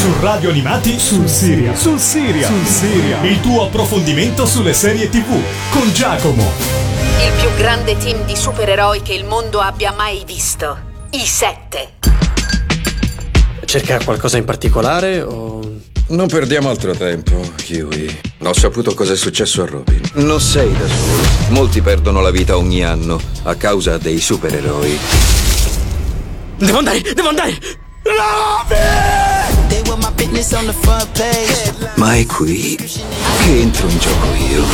Su Radio Animati sul Siria. Sul Siria. Sul Siria. Il tuo approfondimento sulle serie TV con Giacomo. Il più grande team di supereroi che il mondo abbia mai visto. I sette. Cerca qualcosa in particolare o... Non perdiamo altro tempo, Huey. Ho saputo cosa è successo a Robin. Non sei da solo. Molti perdono la vita ogni anno a causa dei supereroi. Devo andare, devo andare! Ma è qui che entro in gioco io.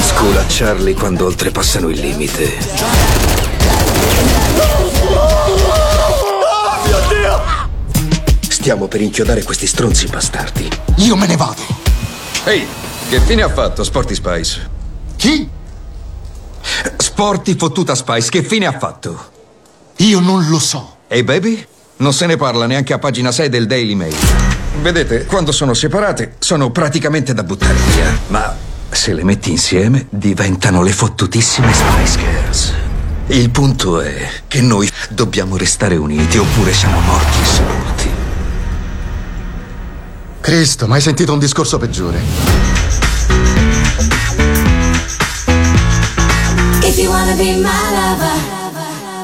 Sculacciarli quando oltrepassano il limite. Stiamo per inchiodare questi stronzi bastardi. Io me ne vado. Ehi, che fine ha fatto Sporty Spice? Chi? Sporty fottuta Spice, che fine ha fatto? Io non lo so. Ehi, baby? Non se ne parla neanche a pagina 6 del Daily Mail. Vedete, quando sono separate, sono praticamente da buttare via. Ma se le metti insieme, diventano le fottutissime Spice Girls. Il punto è che noi dobbiamo restare uniti oppure siamo morti e sepolti. Cristo, mai sentito un discorso peggiore? If you wanna be my lover.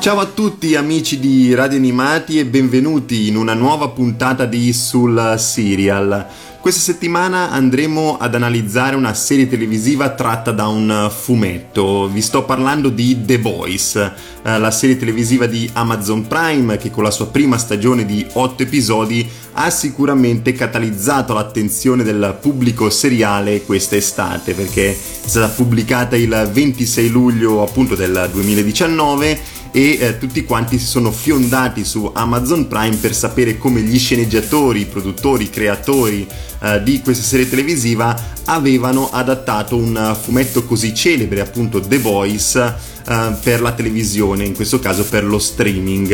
Ciao a tutti amici di Radio Animati e benvenuti in una nuova puntata di Sul Serial. Questa settimana andremo ad analizzare una serie televisiva tratta da un fumetto. Vi sto parlando di The Voice, eh, la serie televisiva di Amazon Prime che con la sua prima stagione di 8 episodi ha sicuramente catalizzato l'attenzione del pubblico seriale quest'estate perché è stata pubblicata il 26 luglio appunto del 2019 e eh, tutti quanti si sono fiondati su Amazon Prime per sapere come gli sceneggiatori, i produttori, i creatori eh, di questa serie televisiva avevano adattato un fumetto così celebre, appunto The Voice, Uh, per la televisione, in questo caso per lo streaming,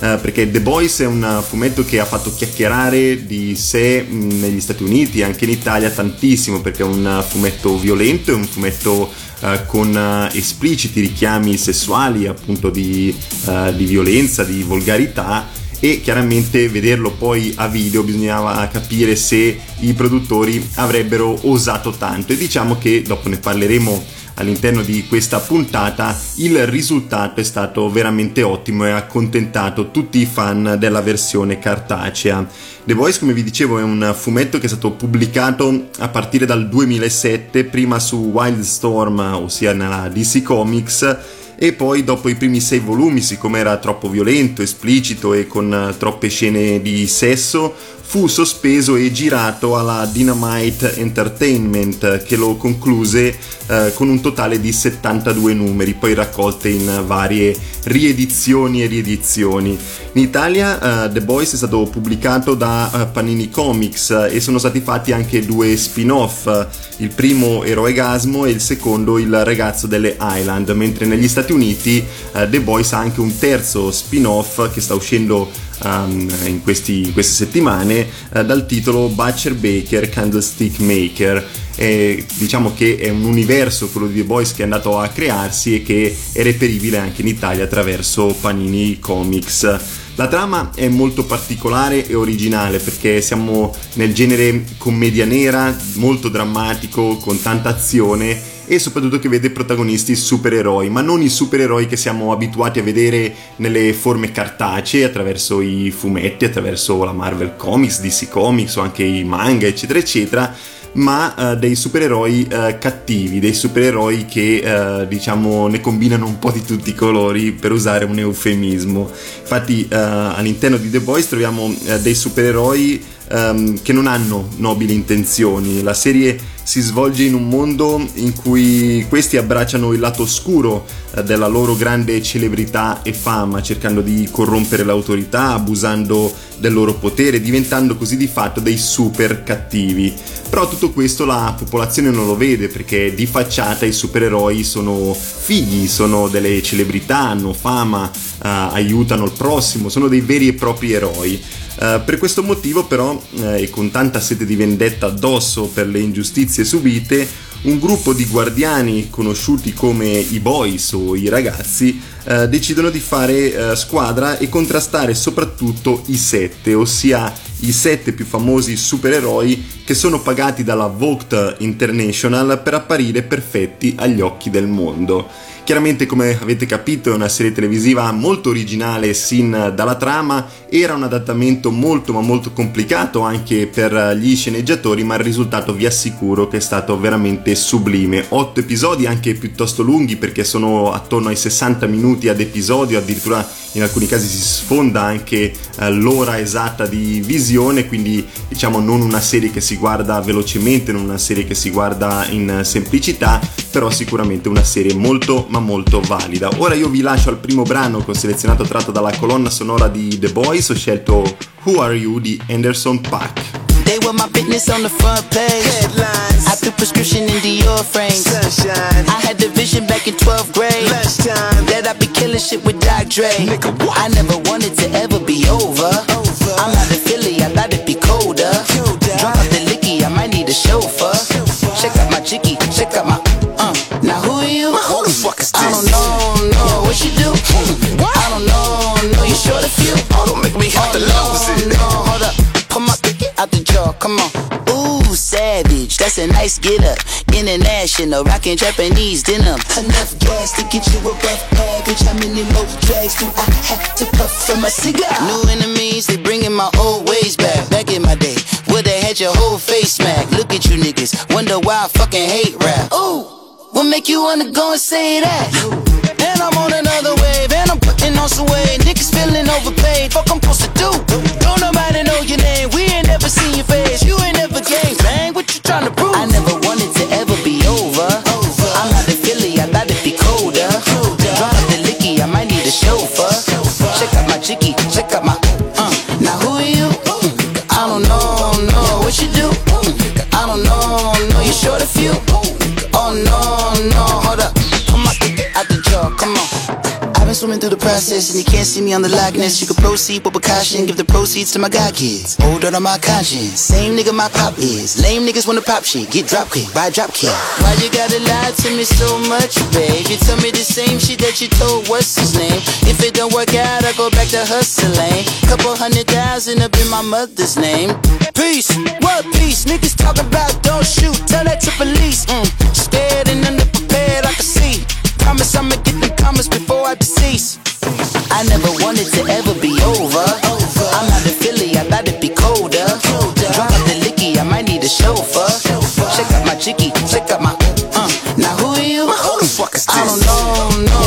uh, perché The Boys è un fumetto che ha fatto chiacchierare di sé mh, negli Stati Uniti e anche in Italia tantissimo, perché è un fumetto violento, è un fumetto con espliciti richiami sessuali, appunto di, di violenza, di volgarità e chiaramente vederlo poi a video bisognava capire se i produttori avrebbero osato tanto e diciamo che dopo ne parleremo all'interno di questa puntata il risultato è stato veramente ottimo e ha accontentato tutti i fan della versione cartacea. The Voice, come vi dicevo, è un fumetto che è stato pubblicato a partire dal 2007, prima su Wildstorm, ossia nella DC Comics, e poi dopo i primi sei volumi, siccome era troppo violento, esplicito e con troppe scene di sesso, fu sospeso e girato alla Dynamite Entertainment che lo concluse eh, con un totale di 72 numeri, poi raccolte in varie riedizioni e riedizioni. In Italia uh, The Boys è stato pubblicato da uh, Panini Comics uh, e sono stati fatti anche due spin-off, il primo Eroe Gasmo e il secondo Il ragazzo delle Island, mentre negli Stati Uniti The Boys ha anche un terzo spin-off che sta uscendo um, in, questi, in, queste settimane dal titolo Butcher Baker Candlestick Maker eh, diciamo che è un universo quello di The Boys che è andato a crearsi e che è reperibile anche in Italia attraverso Panini Comics. La trama è molto particolare e originale perché siamo nel genere commedia nera, molto drammatico, con tanta azione e soprattutto che vede protagonisti supereroi, ma non i supereroi che siamo abituati a vedere nelle forme cartacee attraverso i fumetti, attraverso la Marvel Comics, DC Comics o anche i manga, eccetera, eccetera ma uh, dei supereroi uh, cattivi, dei supereroi che uh, diciamo ne combinano un po' di tutti i colori per usare un eufemismo. Infatti all'interno di The Boys troviamo dei supereroi um, che non hanno nobili intenzioni. La serie si svolge in un mondo in cui questi abbracciano il lato oscuro eh, della loro grande celebrità e fama, cercando di corrompere l'autorità, abusando del loro potere, diventando così di fatto dei super cattivi. Però tutto questo la popolazione non lo vede perché di facciata i supereroi sono figli, sono delle celebrità, hanno fama, eh, aiutano il prossimo, sono dei veri e propri eroi. Uh, per questo motivo però, uh, e con tanta sete di vendetta addosso per le ingiustizie subite, un gruppo di guardiani conosciuti come i boys o i ragazzi eh, decidono di fare eh, squadra e contrastare soprattutto i sette, ossia i sette più famosi supereroi che sono pagati dalla Vogt International per apparire perfetti agli occhi del mondo. Chiaramente, come avete capito, è una serie televisiva molto originale sin dalla trama, era un adattamento molto ma molto complicato anche per gli sceneggiatori, ma il risultato vi assicuro che è stato veramente sublime. Otto episodi anche piuttosto lunghi perché sono attorno ai 60 minuti ad episodio, addirittura in alcuni casi si sfonda anche eh, l'ora esatta di visione, quindi diciamo non una serie che si guarda velocemente, non una serie che si guarda in semplicità, però sicuramente una serie molto ma molto valida. Ora io vi lascio al primo brano che ho selezionato tratto dalla colonna sonora di The Boys, ho scelto Who Are You di Anderson Paak. They were my business on the front page. Headlines. I threw prescription in Dior frames. Sunshine. I had the vision back in 12th grade. Lunchtime. That I'd be killing shit with Doc Dre. Nigga, what? I never wanted to ever be over. over. I'm out of Philly, I thought it'd be colder. colder. Drop off the licky, I might need a chauffeur. chauffeur. Check out my chicky, check out my. Uh. Now who are you? Who the fuck is this? I don't know, know what you do. What? I don't know, know you short a few. Oh, don't make me have to lose it. No, hold up, out the drawer, come on. Ooh, savage, that's a nice get up. International, rockin' Japanese denim. Enough gas to get you above average. How many more drags do I have to puff from my cigar? New enemies, they bringing my old ways back. Back in my day, where they had your whole face smack. Look at you niggas, wonder why I fucking hate rap. Ooh, what make you wanna go and say that? And I'm on another wave, and I'm putting on some weight. Niggas feeling overpaid, fuck I'm supposed to do. Don't nobody I never wanted to ever. Process and you can't see me on the likeness. You can proceed with precaution, give the proceeds to my god kids. Hold on to my conscience, same nigga my pop is. Lame niggas wanna pop shit, get drop kick, buy drop kick. Why you gotta lie to me so much, babe? You tell me the same shit that you told what's his name. If it don't work out, I go back to hustling. Couple hundred thousand up in my mother's name. Peace, what peace? Niggas talk about don't shoot, tell that to police. Mm. Scared and underprepared, I can see. Promise I'ma get them comments before I decease. I never wanted to ever be over. I'm out of Philly, I thought it'd be colder. Drop out the licky, I might need a chauffeur. Check out my chicky, check out my. Uh. Now who are you? Who the fuck is this? I don't know, know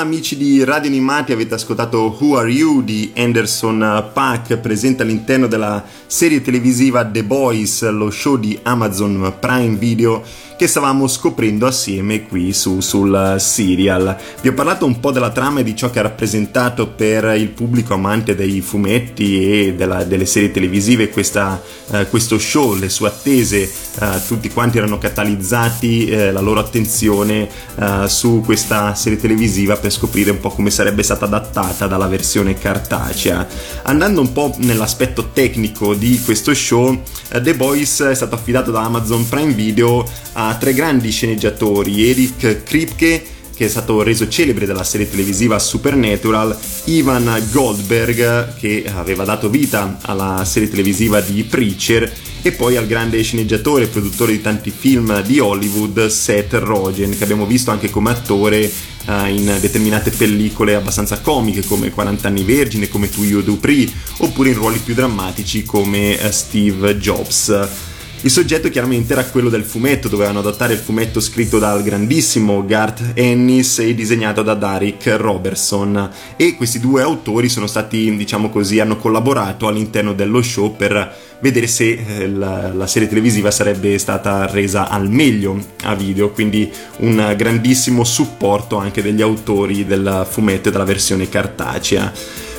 amici di Radio Animati, avete ascoltato Who Are You di Anderson Paak, presente all'interno della serie televisiva The Boys, lo show di Amazon Prime Video che stavamo scoprendo assieme qui su, sul serial. Vi ho parlato un po' della trama e di ciò che ha rappresentato per il pubblico amante dei fumetti e della, delle serie televisive questa, eh, questo show, le sue attese, eh, tutti quanti erano catalizzati eh, la loro attenzione eh, su questa serie televisiva per scoprire un po' come sarebbe stata adattata dalla versione cartacea. Andando un po' nell'aspetto tecnico di questo show, eh, The Boys è stato affidato da Amazon Prime Video a tre grandi sceneggiatori, Eric Kripke, che è stato reso celebre dalla serie televisiva Supernatural, Ivan Goldberg, che aveva dato vita alla serie televisiva di Preacher, e poi al grande sceneggiatore e produttore di tanti film di Hollywood, Seth Rogen, che abbiamo visto anche come attore uh, in determinate pellicole abbastanza comiche come 40 anni vergine, come To You Dupree, oppure in ruoli più drammatici come uh, Steve Jobs. Il soggetto chiaramente era quello del fumetto, dovevano adattare il fumetto scritto dal grandissimo Garth Ennis e disegnato da Derek Robertson e questi due autori sono stati, diciamo così, hanno collaborato all'interno dello show per vedere se eh, la, la, serie televisiva sarebbe stata resa al meglio a video, quindi un grandissimo supporto anche degli autori del fumetto e della versione cartacea.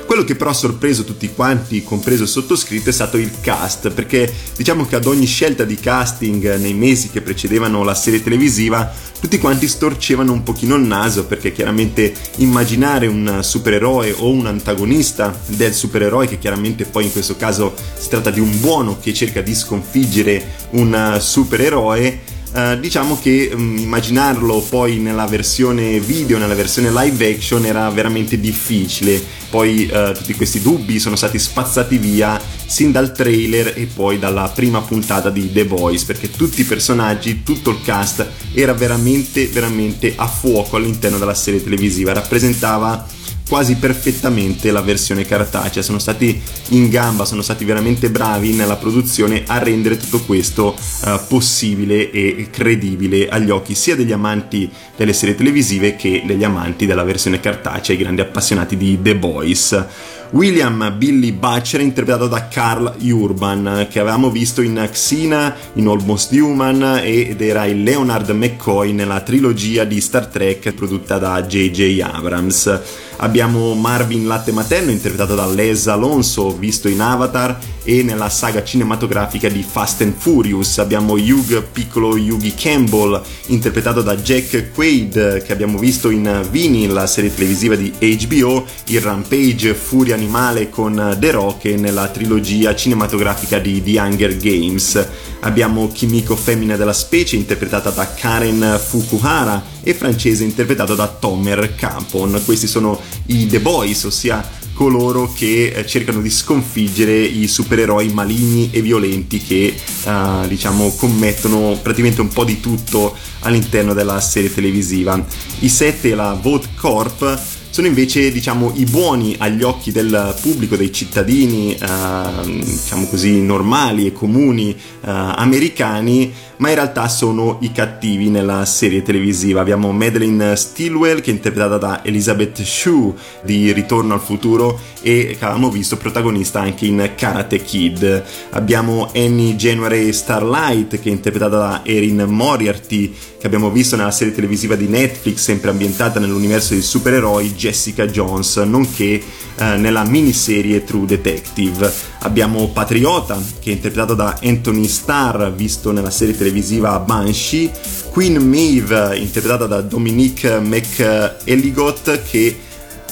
Quello che però ha sorpreso tutti quanti, compreso il sottoscritto, è stato il cast, perché diciamo che ad ogni scelta di casting nei mesi che precedevano la serie televisiva, tutti quanti storcevano un pochino il naso, perché chiaramente immaginare un supereroe o un antagonista del supereroe, che chiaramente poi in questo caso si tratta di un buono che cerca di sconfiggere un supereroe, Uh, diciamo che um, immaginarlo poi nella versione video, nella versione live action era veramente difficile. Poi uh, tutti questi dubbi sono stati spazzati via sin dal trailer e poi dalla prima puntata di The Voice, perché tutti i personaggi, tutto il cast era veramente, veramente a fuoco all'interno della serie televisiva. Rappresentava quasi perfettamente la versione cartacea, sono stati in gamba, sono stati veramente bravi nella produzione a rendere tutto questo uh, possibile e credibile agli occhi sia degli amanti delle serie televisive che degli amanti della versione cartacea, i grandi appassionati di The Boys. William Billy Butcher interpretato da Carl Urban che avevamo visto in Xena, in Almost Human ed era il Leonard McCoy nella trilogia di Star Trek prodotta da J.J. Abrams. Abbiamo Marvin Latte Materno interpretato da Les Alonso visto in Avatar e nella saga cinematografica di Fast and Furious. Abbiamo Hugh Piccolo Yugi Campbell interpretato da Jack Quaid che abbiamo visto in Vinny, la serie televisiva di HBO, il Rampage Furia animale con The Rock nella trilogia cinematografica di The Hunger Games. Abbiamo Kimiko femmina della specie interpretata da Karen Fukuhara e francese interpretato da Tomer Capon. Questi sono i The Boys, ossia coloro che eh, cercano di sconfiggere i supereroi maligni e violenti che uh, diciamo commettono praticamente un po' di tutto all'interno della serie televisiva. I sette e la Vote Corp sono invece diciamo i buoni agli occhi del pubblico, dei cittadini eh, diciamo così normali e comuni eh, americani ma in realtà sono i cattivi nella serie televisiva. Abbiamo Madeleine Stilwell che è interpretata da Elizabeth Shue di Ritorno al futuro e che avevamo visto protagonista anche in Karate Kid. Abbiamo Annie January Starlight che è interpretata da Erin Moriarty che abbiamo visto nella serie televisiva di Netflix sempre ambientata nell'universo dei supereroi Jessica Jones, nonché eh, nella miniserie True Detective. Abbiamo Patriota che è interpretato da Anthony Starr visto nella serie televisiva televisiva Banshee, Queen Maeve interpretata da Dominique McElligot che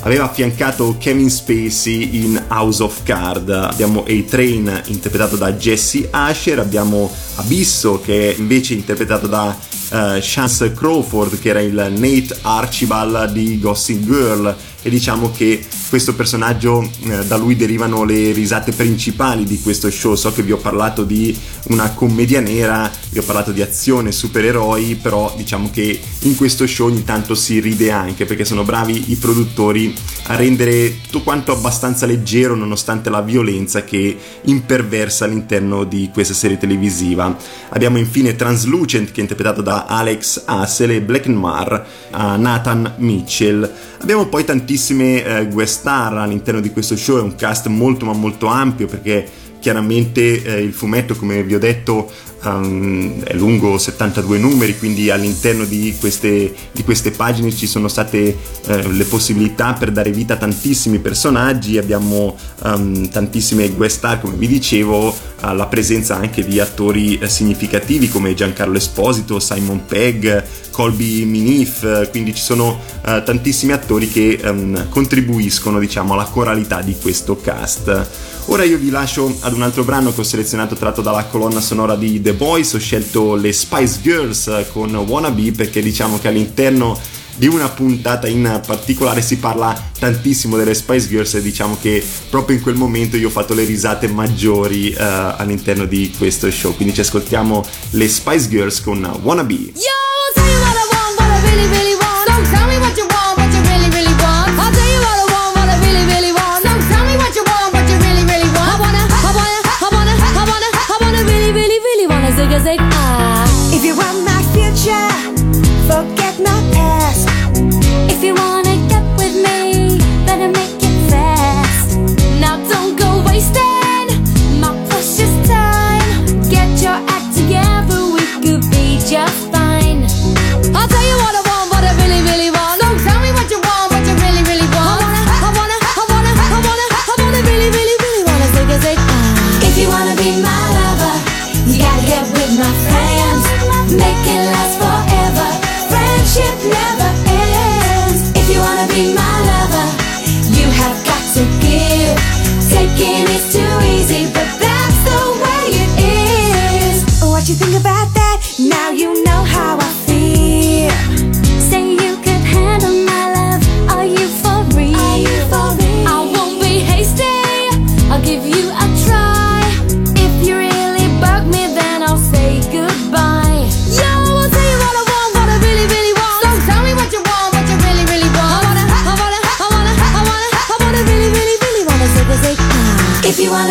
aveva affiancato Kevin Spacey in House of Card. Abbiamo A-Train interpretato da Jesse Asher, abbiamo Abisso che è invece interpretato da uh, Chance Crawford che era il Nate Archibald di Gossip Girl e diciamo che questo personaggio eh, da lui derivano le risate principali di questo show. So che vi ho parlato di una commedia nera vi ho parlato di azione supereroi però diciamo che in questo show ogni tanto si ride anche perché sono bravi i produttori a rendere tutto quanto abbastanza leggero nonostante la violenza che imperversa all'interno di questa serie televisiva. Abbiamo infine Translucent che è interpretato da Alex Hassel e Black Mar uh, Nathan Mitchell. Abbiamo poi tantissime uh, guest star all'interno di questo show, è un cast molto ma molto ampio perché chiaramente eh, il fumetto come vi ho detto um, è lungo 72 numeri quindi all'interno di queste, di queste pagine ci sono state eh, le possibilità per dare vita a tantissimi personaggi. Abbiamo um, tantissime guest star come vi dicevo la presenza anche di attori eh, significativi come Giancarlo Esposito Simon Pegg Colby Minif quindi ci sono uh, tantissimi attori che um, contribuiscono diciamo alla coralità di questo cast ora io vi lascio ad un altro brano che ho selezionato tratto dalla colonna sonora di The Boys, ho scelto le Spice Girls con Wannabe perché diciamo che all'interno di una puntata in particolare si parla tantissimo delle Spice Girls e diciamo che proprio in quel momento io ho fatto le risate maggiori uh, all'interno di questo show. Quindi ci ascoltiamo le Spice Girls con Wannabe. Yo, because they I If you want my future, forget my past. If you want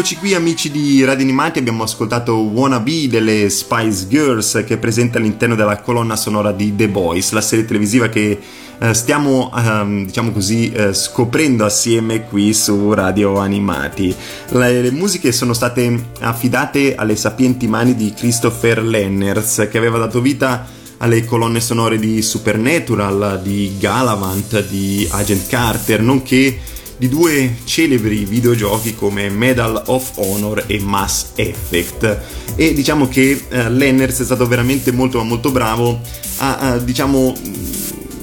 Rieccoci qui amici di Radio Animati, abbiamo ascoltato Wanna Be delle Spice Girls che è presente all'interno della colonna sonora di The Boys, la serie televisiva che eh, stiamo ehm, diciamo così eh, scoprendo assieme qui su Radio Animati. Le, le musiche sono state affidate alle sapienti mani di Christopher Lenners che aveva dato vita alle colonne sonore di Supernatural, di Galavant, di Agent Carter, nonché di due celebri videogiochi come Medal of Honor e Mass Effect. E diciamo che eh, Lenners è stato veramente molto molto bravo a, a, diciamo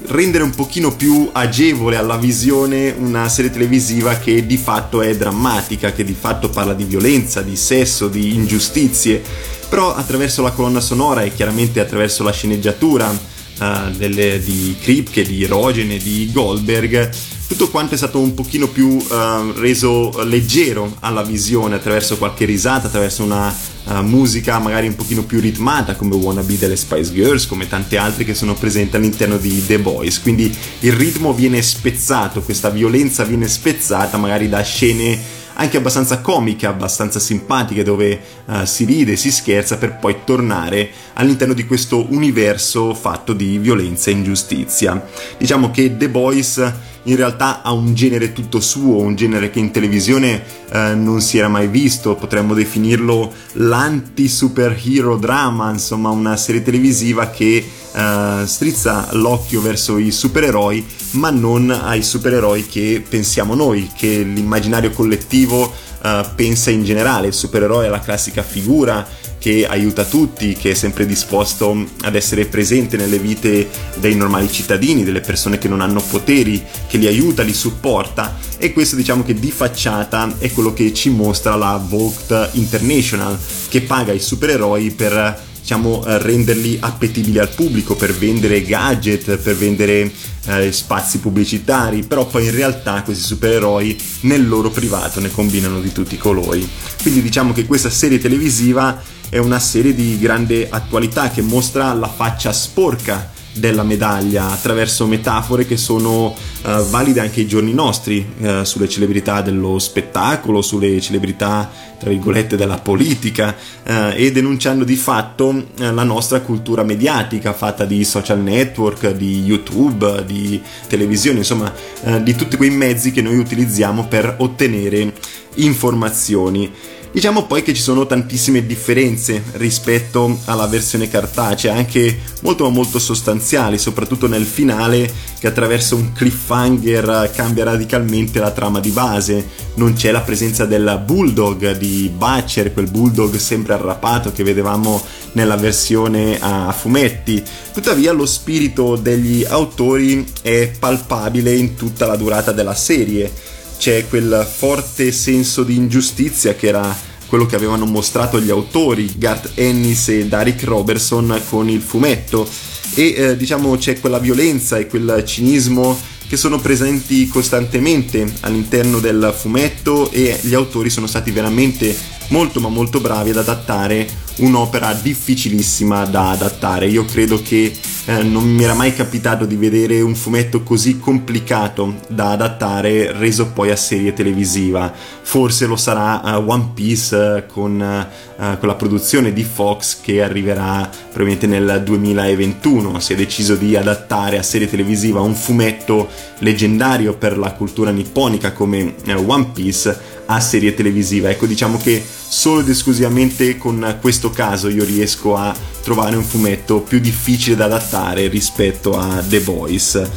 rendere un pochino più agevole alla visione una serie televisiva che di fatto è drammatica, che di fatto parla di violenza, di sesso, di ingiustizie, però attraverso la colonna sonora e chiaramente attraverso la sceneggiatura uh, delle, di Kripke, di Rogene, di Goldberg, tutto quanto è stato un pochino più uh, reso leggero alla visione attraverso qualche risata, attraverso una uh, musica magari un pochino più ritmata come Wanna Be delle Spice Girls, come tante altre che sono presenti all'interno di The Boys. Quindi il ritmo viene spezzato, questa violenza viene spezzata magari da scene anche abbastanza comiche, abbastanza simpatiche, dove uh, si ride, si scherza per poi tornare all'interno di questo universo fatto di violenza e ingiustizia. Diciamo che The Boys in realtà ha un genere tutto suo, un genere che in televisione eh, non si era mai visto, potremmo definirlo l'anti-superhero drama, insomma una serie televisiva che eh, strizza l'occhio verso i supereroi, ma non ai supereroi che pensiamo noi, che l'immaginario collettivo eh, pensa in generale. Il supereroe è la classica figura che aiuta tutti, che è sempre disposto ad essere presente nelle vite dei normali cittadini, delle persone che non hanno poteri, che li aiuta, li supporta e questo diciamo che di facciata è quello che ci mostra la Vogt International che paga i supereroi per diciamo renderli appetibili al pubblico per vendere gadget, per vendere eh, spazi pubblicitari, però poi in realtà questi supereroi nel loro privato ne combinano di tutti i colori. Quindi diciamo che questa serie televisiva è una serie di grande attualità che mostra la faccia sporca della medaglia attraverso metafore che sono uh, valide anche ai giorni nostri uh, sulle celebrità dello spettacolo, sulle celebrità tra virgolette della politica uh, e denunciando di fatto la nostra cultura mediatica fatta di social network, di YouTube, di televisione, insomma di tutti quei mezzi che noi utilizziamo per ottenere informazioni. Diciamo poi che ci sono tantissime differenze rispetto alla versione cartacea, anche molto molto sostanziali, soprattutto nel finale che attraverso un cliffhanger cambia radicalmente la trama di base. Non c'è la presenza del bulldog di Butcher, quel bulldog sempre arrapato che vedevamo nella versione a fumetti. Tuttavia lo spirito degli autori è palpabile in tutta la durata della serie c'è quel forte senso di ingiustizia che era quello che avevano mostrato gli autori Garth Ennis e Derek Robertson con il fumetto. E eh, diciamo c'è quella violenza e quel cinismo che sono presenti costantemente all'interno del fumetto e gli autori sono stati veramente molto ma molto bravi ad adattare un'opera difficilissima da adattare. Io credo che eh, non mi era mai capitato di vedere un fumetto così complicato da adattare reso poi a serie televisiva. Forse lo sarà uh, One Piece uh, con, uh, con, la produzione di Fox che arriverà probabilmente nel 2021. Si è deciso di adattare a serie televisiva un fumetto leggendario per la cultura nipponica come One Piece a serie televisiva. Ecco, diciamo che solo ed esclusivamente con questo caso io riesco a trovare un fumetto più difficile da adattare rispetto a The Boys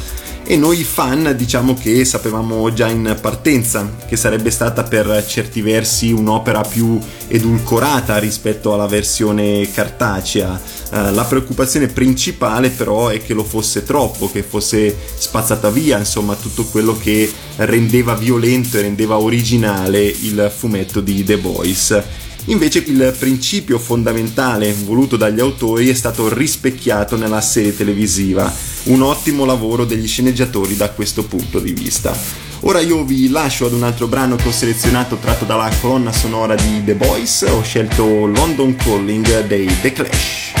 e noi fan diciamo che sapevamo già in partenza che sarebbe stata per certi versi un'opera più edulcorata rispetto alla versione cartacea. Uh, la preoccupazione principale però è che lo fosse troppo, che fosse spazzata via, insomma tutto quello che rendeva violento e rendeva originale il fumetto di The Voice Invece il principio fondamentale voluto dagli autori è stato rispecchiato nella serie televisiva, un ottimo lavoro degli sceneggiatori da questo punto di vista. Ora io vi lascio ad un altro brano che ho selezionato tratto dalla colonna sonora di The Boys, ho scelto London Calling dei The Clash.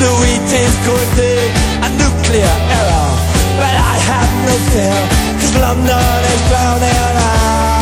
the wheat is good a nuclear error. But I have no fear, cause London is burning out.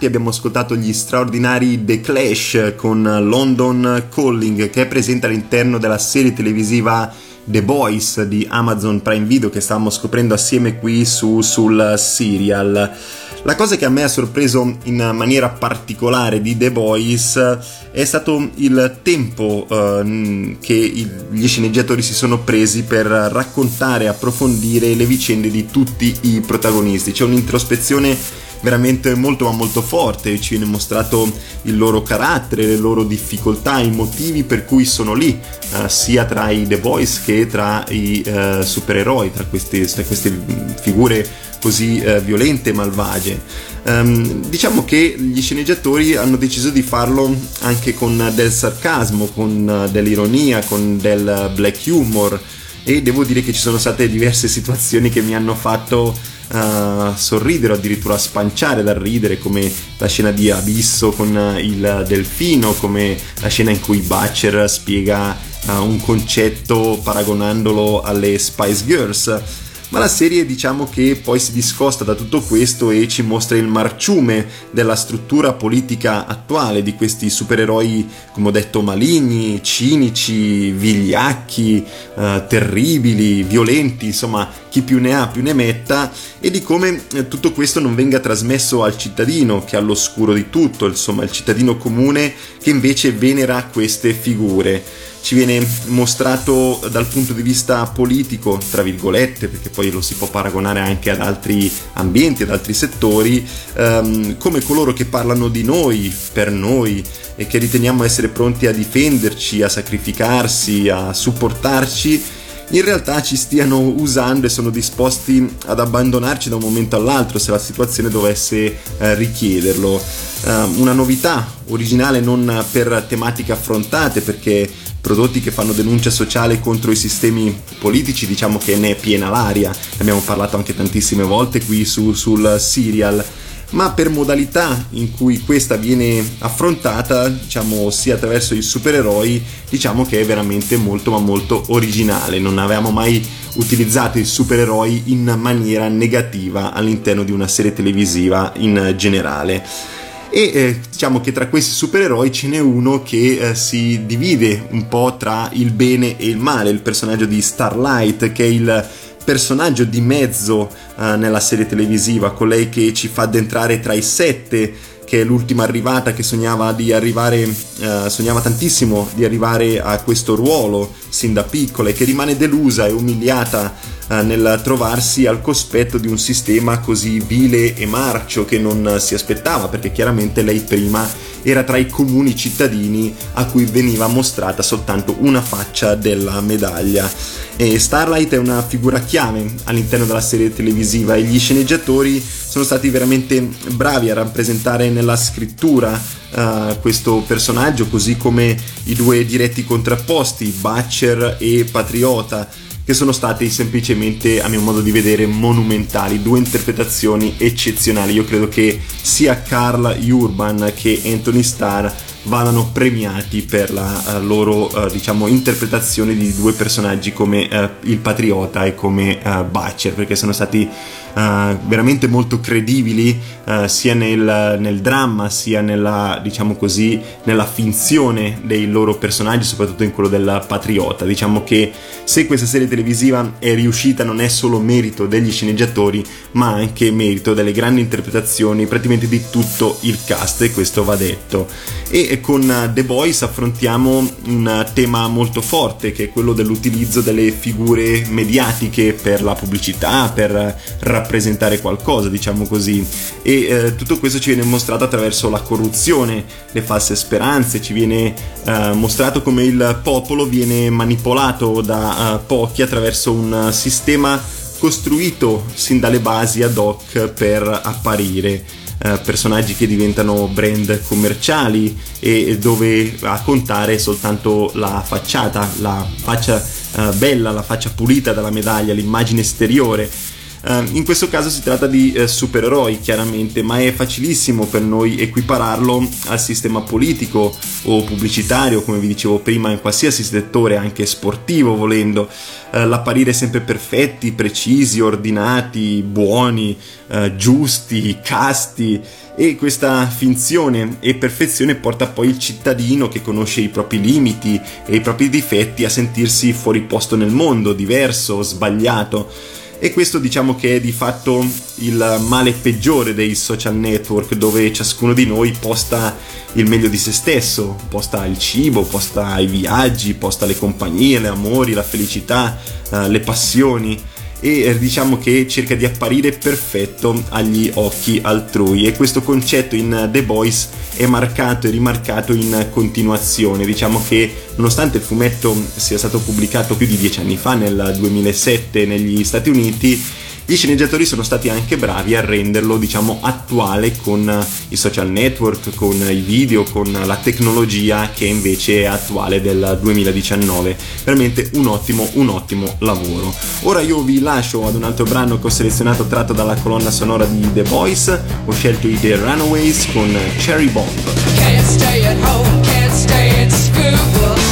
Animati abbiamo ascoltato gli straordinari The Clash con London Calling che è presente all'interno della serie televisiva The Boys di Amazon Prime Video che stavamo scoprendo assieme qui su, sul serial. La cosa che a me ha sorpreso in maniera particolare di The Boys è stato il tempo eh, che gli sceneggiatori si sono presi per raccontare e approfondire le vicende di tutti i protagonisti. C'è un'introspezione veramente molto ma molto forte, ci viene mostrato il loro carattere, le loro difficoltà, i motivi per cui sono lì, eh, sia tra i The Boys che tra i eh, supereroi, tra queste, tra queste figure così eh, violente e malvagie. Um, diciamo che gli sceneggiatori hanno deciso di farlo anche con del sarcasmo, con dell'ironia, con del black humor e devo dire che ci sono state diverse situazioni che mi hanno fatto uh, sorridere o addirittura spanciare dal ridere come la scena di Abisso con il delfino, come la scena in cui Butcher spiega uh, un concetto paragonandolo alle Spice Girls ma la serie diciamo che poi si discosta da tutto questo e ci mostra il marciume della struttura politica attuale di questi supereroi, come ho detto, maligni, cinici, vigliacchi, eh, terribili, violenti, insomma, chi più ne ha più ne metta, e di come eh, tutto questo non venga trasmesso al cittadino che è all'oscuro di tutto, insomma, il cittadino comune che invece venera queste figure ci viene mostrato dal punto di vista politico, tra virgolette, perché poi lo si può paragonare anche ad altri ambienti, ad altri settori, ehm, come coloro che parlano di noi, per noi e che riteniamo essere pronti a difenderci, a sacrificarsi, a supportarci, in realtà ci stiano usando e sono disposti ad abbandonarci da un momento all'altro se la situazione dovesse eh, richiederlo. Uh, una novità originale non per tematiche affrontate perché prodotti che fanno denuncia sociale contro i sistemi politici, diciamo che ne è piena l'aria, ne abbiamo parlato anche tantissime volte qui su, sul serial, ma per modalità in cui questa viene affrontata, diciamo sia attraverso i supereroi, diciamo che è veramente molto ma molto originale, non avevamo mai utilizzato i supereroi in maniera negativa all'interno di una serie televisiva in generale e eh, diciamo che tra questi supereroi ce n'è uno che eh, si divide un po' tra il bene e il male, il personaggio di Starlight che è il personaggio di mezzo eh, nella serie televisiva, colei che ci fa addentrare tra i sette che è l'ultima arrivata che sognava di arrivare, eh, sognava tantissimo di arrivare a questo ruolo sin da piccola e che rimane delusa e umiliata eh, nel trovarsi al cospetto di un sistema così vile e marcio che non si aspettava perché chiaramente lei prima era tra i comuni cittadini a cui veniva mostrata soltanto una faccia della medaglia. E Starlight è una figura chiave all'interno della serie televisiva e gli sceneggiatori sono stati veramente bravi a rappresentare nella scrittura uh, questo personaggio, così come i due diretti contrapposti, Butcher e Patriota che sono stati semplicemente, a mio modo di vedere, monumentali, due interpretazioni eccezionali. Io credo che sia Carl Urban che Anthony Starr vadano premiati per la uh, loro uh, diciamo interpretazione di due personaggi come uh, il patriota e come Butcher perché sono stati veramente molto credibili sia nel, nel, dramma sia nella diciamo così nella finzione dei loro personaggi soprattutto in quello del patriota. Diciamo che se questa serie televisiva è riuscita non è solo merito degli sceneggiatori ma anche merito delle grandi interpretazioni praticamente di tutto il cast e questo va detto. E con The Boys affrontiamo un tema molto forte che è quello dell'utilizzo delle figure mediatiche per la pubblicità, per rappresentare qualcosa, diciamo così. E eh, tutto questo ci viene mostrato attraverso la corruzione, le false speranze, ci viene eh, mostrato come il popolo viene manipolato da uh, pochi attraverso un sistema costruito sin dalle basi ad hoc per apparire eh, personaggi che diventano brand commerciali e dove a contare soltanto la facciata, la faccia eh, bella, la faccia pulita della medaglia, l'immagine esteriore. Eh, in questo caso si tratta di eh, supereroi chiaramente, ma è facilissimo per noi equipararlo al sistema politico o pubblicitario, come vi dicevo prima, in qualsiasi settore, anche sportivo volendo. Eh, l'apparire sempre perfetti, precisi, ordinati, buoni, eh, giusti, casti e questa finzione e perfezione porta poi il cittadino che conosce i propri limiti e i propri difetti a sentirsi fuori posto nel mondo, diverso, sbagliato. E questo diciamo che è di fatto il male peggiore dei social network dove ciascuno di noi posta il meglio di se stesso, posta il cibo, posta i viaggi, posta le compagnie, le amori, la felicità, eh, le passioni e eh, diciamo che cerca di apparire perfetto agli occhi altrui. E questo concetto in The Boys è marcato e rimarcato in continuazione. Diciamo che nonostante il fumetto sia stato pubblicato più di dieci anni fa nel 2007 negli Stati Uniti gli sceneggiatori sono stati anche bravi a renderlo, diciamo, attuale con i social network, con i video, con la tecnologia che invece è attuale del 2019. Veramente un ottimo, un ottimo lavoro. Ora io vi lascio ad un altro brano che ho selezionato tratto dalla colonna sonora di The Voice. Ho scelto i The Runaways con Cherry Bomb. Can't stay at home, can't stay at school.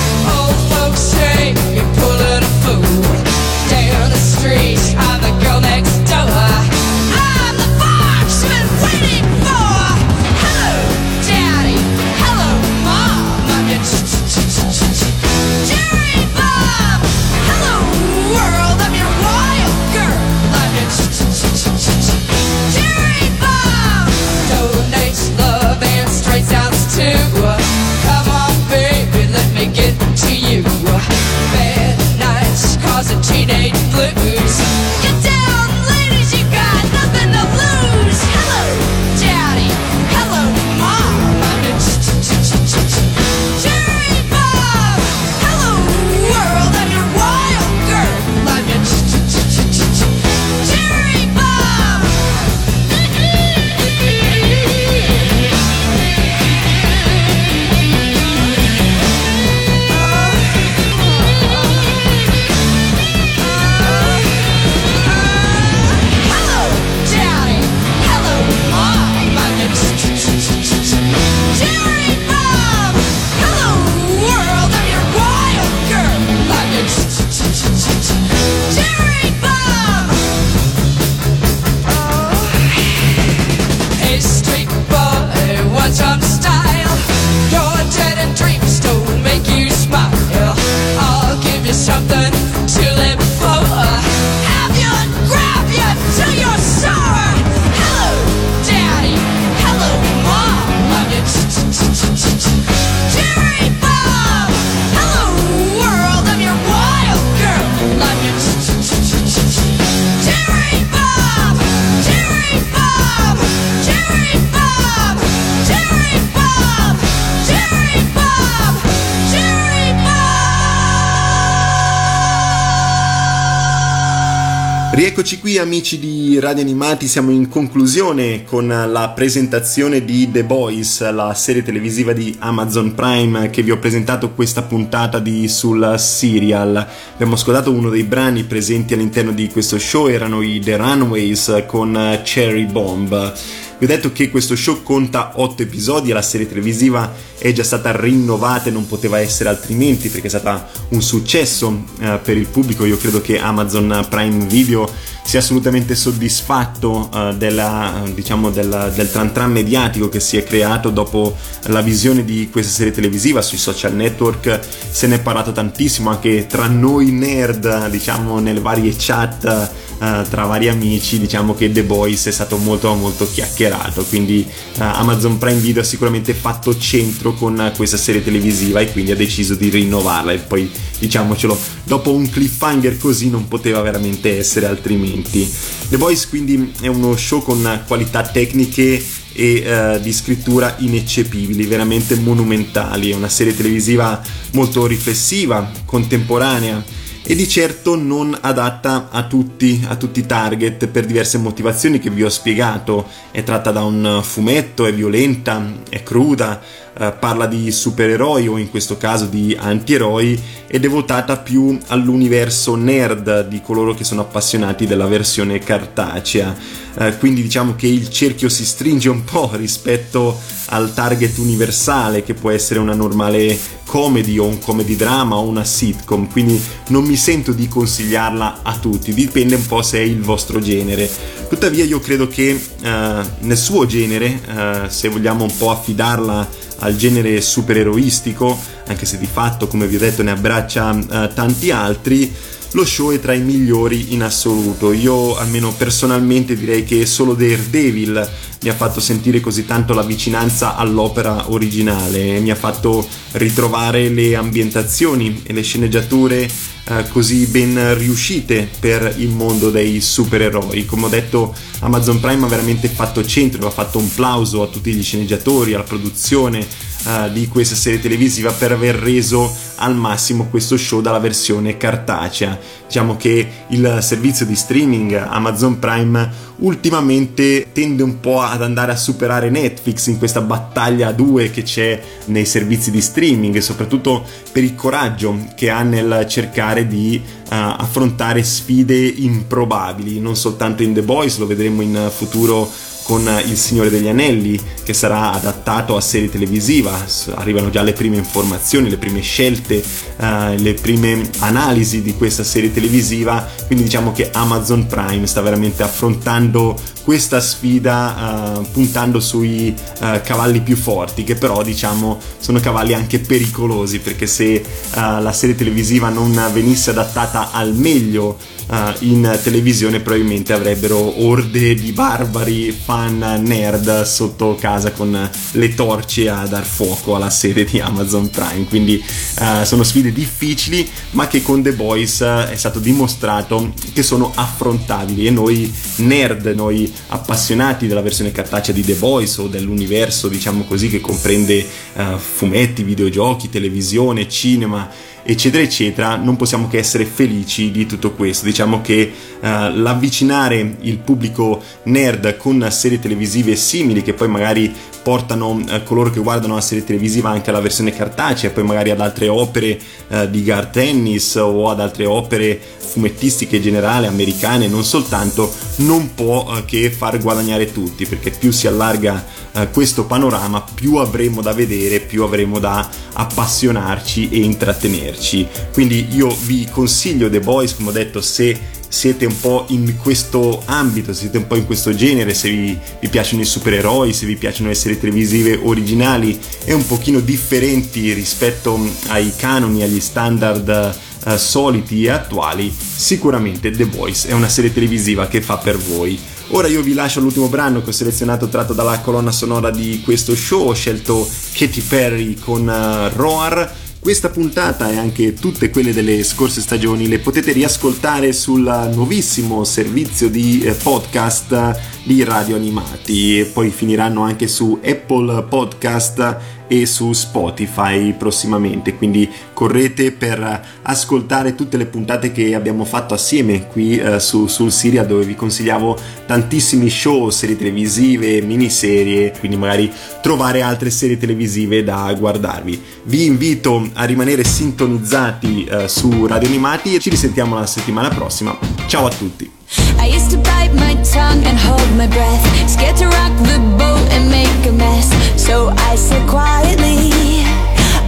Rieccoci qui amici di Radio Animati, siamo in conclusione con la presentazione di The Boys, la serie televisiva di Amazon Prime che vi ho presentato questa puntata di sul serial. Abbiamo ascoltato uno dei brani presenti all'interno di questo show, erano i The Runaways con Cherry Bomb. Vi ho detto che questo show conta 8 episodi la serie televisiva è già stata rinnovata e non poteva essere altrimenti perché è stata un successo eh, per il pubblico. Io credo che Amazon Prime Video sia assolutamente soddisfatto eh, della, diciamo, della, del tran tran mediatico che si è creato dopo la visione di questa serie televisiva sui social network. Se ne è parlato tantissimo anche tra noi nerd, diciamo, nelle varie chat. Uh, tra vari amici diciamo che The Boys è stato molto molto chiacchierato quindi uh, Amazon Prime Video ha sicuramente fatto centro con uh, questa serie televisiva e quindi ha deciso di rinnovarla e poi diciamocelo dopo un cliffhanger così non poteva veramente essere altrimenti. The Boys quindi è uno show con qualità tecniche e di scrittura ineccepibili, veramente monumentali, è una serie televisiva molto riflessiva, contemporanea e di certo non adatta a tutti, a tutti i target per diverse motivazioni che vi ho spiegato. È tratta da un fumetto, è violenta, è cruda, eh, parla di supereroi o in questo caso di antieroi ed è votata più all'universo nerd di coloro che sono appassionati della versione cartacea. Eh, quindi diciamo che il cerchio si stringe un po' rispetto al target universale che può essere una normale comedy o un comedy drama o una sitcom, quindi non mi sento di consigliarla a tutti, dipende un po' se è il vostro genere. Tuttavia io credo che eh, nel suo genere, eh, se vogliamo un po' affidarla al genere supereroistico, anche se di fatto, come vi ho detto, ne abbraccia eh, tanti altri, lo show è tra i migliori in assoluto. Io almeno personalmente direi che solo Daredevil mi ha fatto sentire così tanto la vicinanza all'opera originale, mi ha fatto ritrovare le ambientazioni e le sceneggiature eh, così ben riuscite per il mondo dei supereroi. Come ho detto, Amazon Prime ha veramente fatto centro, ha fatto un plauso a tutti gli sceneggiatori, alla produzione uh, di questa serie televisiva per aver reso al massimo questo show dalla versione cartacea. Diciamo che il servizio di streaming Amazon Prime ultimamente tende un po' ad andare a superare Netflix in questa battaglia a due che c'è nei servizi di streaming soprattutto per il coraggio che ha nel cercare di uh, affrontare sfide improbabili, non soltanto in The Boys, lo vedremo in futuro con Il Signore degli Anelli che sarà adattato a serie televisiva, arrivano già le prime informazioni, le prime scelte, uh, le prime analisi di questa serie televisiva, quindi diciamo che Amazon Prime sta veramente affrontando questa sfida uh, puntando sui uh, cavalli più forti, che però diciamo sono cavalli anche pericolosi, perché se la serie televisiva non venisse adattata al meglio uh, in televisione probabilmente avrebbero orde di barbari fan nerd sotto casa con le torce a dar fuoco alla sede di Amazon Prime. Quindi uh, sono sfide difficili, ma che con The Boys è stato dimostrato che sono affrontabili e noi nerd, noi appassionati della versione cartacea di The Boys o dell'universo, diciamo così, che comprende uh, fumetti, videogiochi, televisione, cinema eccetera eccetera, non possiamo che essere felici di tutto questo. Diciamo che uh, l'avvicinare il pubblico nerd con serie televisive simili che poi magari portano uh, coloro che guardano la serie televisiva anche alla versione cartacea, poi magari ad altre opere uh, di Gar Tennis o ad altre opere fumettistiche in generale, americane, non soltanto, non può che far guadagnare tutti, perché più si allarga questo panorama, più avremo da vedere, più avremo da appassionarci e intrattenerci. Quindi io vi consiglio The Boys, come ho detto, se siete un po' in questo ambito, siete un po' in questo genere, se vi, vi, piacciono i supereroi, se vi piacciono le serie televisive originali e un pochino differenti rispetto ai canoni, agli standard uh, soliti e attuali, sicuramente The Voice è una serie televisiva che fa per voi. Ora io vi lascio l'ultimo brano che ho selezionato tratto dalla colonna sonora di questo show, ho scelto Katy Perry con uh, Roar. Questa puntata e anche tutte quelle delle scorse stagioni le potete riascoltare sul nuovissimo servizio di eh, podcast di Radio Animati. E poi finiranno anche su Apple Podcast e su Spotify prossimamente, quindi correte per ascoltare tutte le puntate che abbiamo fatto assieme qui eh, su, sul Siria dove vi consigliavo tantissimi show, serie televisive, miniserie, quindi magari trovare altre serie televisive da guardarvi. Vi invito a rimanere sintonizzati eh, su Radio Animati e ci risentiamo la settimana prossima. Ciao a tutti! I used to bite my tongue and hold my breath Scared to rock the boat and make a mess. So I said quietly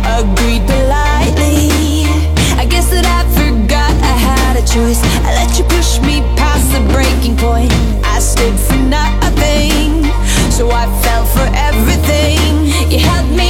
Agreed politely. I guess that I forgot I had a choice. I let you push me past the breaking point. I stood for nothing So I fell for everything. You held me